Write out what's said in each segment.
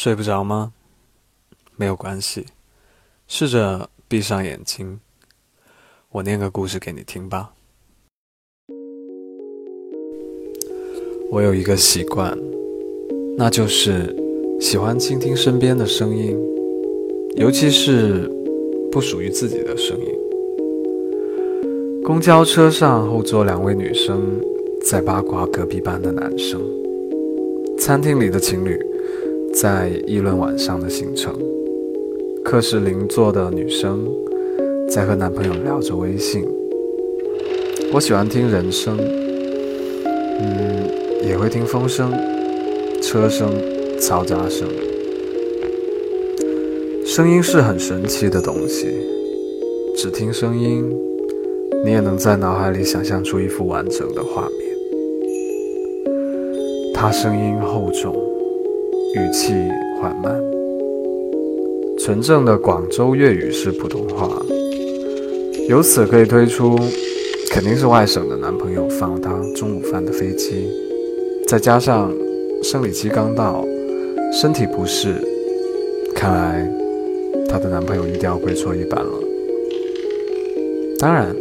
睡不着吗？没有关系，试着闭上眼睛，我念个故事给你听吧。我有一个习惯，那就是喜欢倾听身边的声音，尤其是不属于自己的声音。公交车上后座两位女生在八卦隔壁班的男生，餐厅里的情侣在议论晚上的行程。课室邻座的女生在和男朋友聊着微信。我喜欢听人声，嗯，也会听风声、车声、嘈杂声。声音是很神奇的东西，只听声音，你也能在脑海里想象出一幅完整的画面。他声音厚重，语气缓慢。纯正的广州粤语式普通话，由此可以推出，肯定是外省的男朋友放了她中午饭的飞机，再加上生理期刚到，身体不适，看来她的男朋友一定要跪搓衣板了。当然，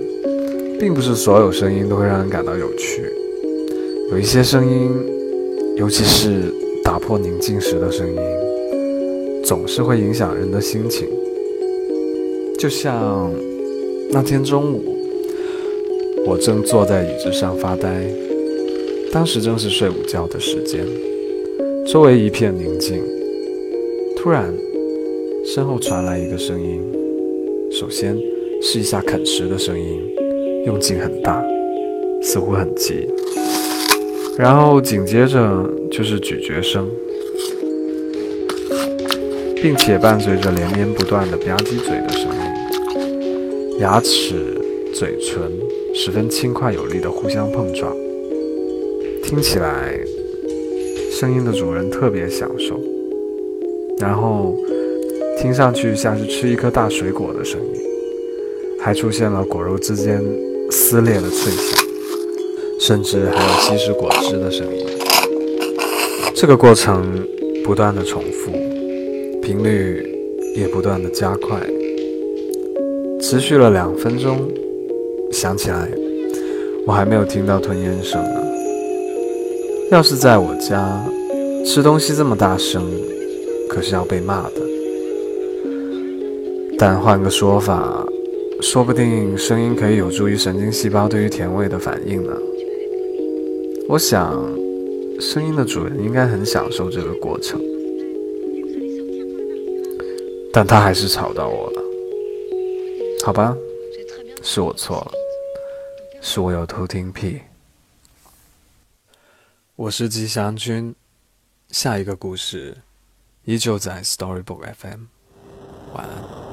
并不是所有声音都会让人感到有趣，有一些声音，尤其是打破宁静时的声音。总是会影响人的心情，就像那天中午，我正坐在椅子上发呆，当时正是睡午觉的时间，周围一片宁静。突然，身后传来一个声音，首先是一下啃食的声音，用劲很大，似乎很急，然后紧接着就是咀嚼声。并且伴随着连绵不断的吧唧嘴的声音，牙齿、嘴唇十分轻快有力的互相碰撞，听起来声音的主人特别享受。然后听上去像是吃一颗大水果的声音，还出现了果肉之间撕裂的脆响，甚至还有吸食果汁的声音。这个过程不断的重复。频率也不断的加快，持续了两分钟。想起来，我还没有听到吞咽声呢。要是在我家吃东西这么大声，可是要被骂的。但换个说法，说不定声音可以有助于神经细胞对于甜味的反应呢。我想，声音的主人应该很享受这个过程。但他还是吵到我了，好吧，是我错了，是我有偷听癖。我是吉祥君，下一个故事依旧在 Storybook FM，晚安。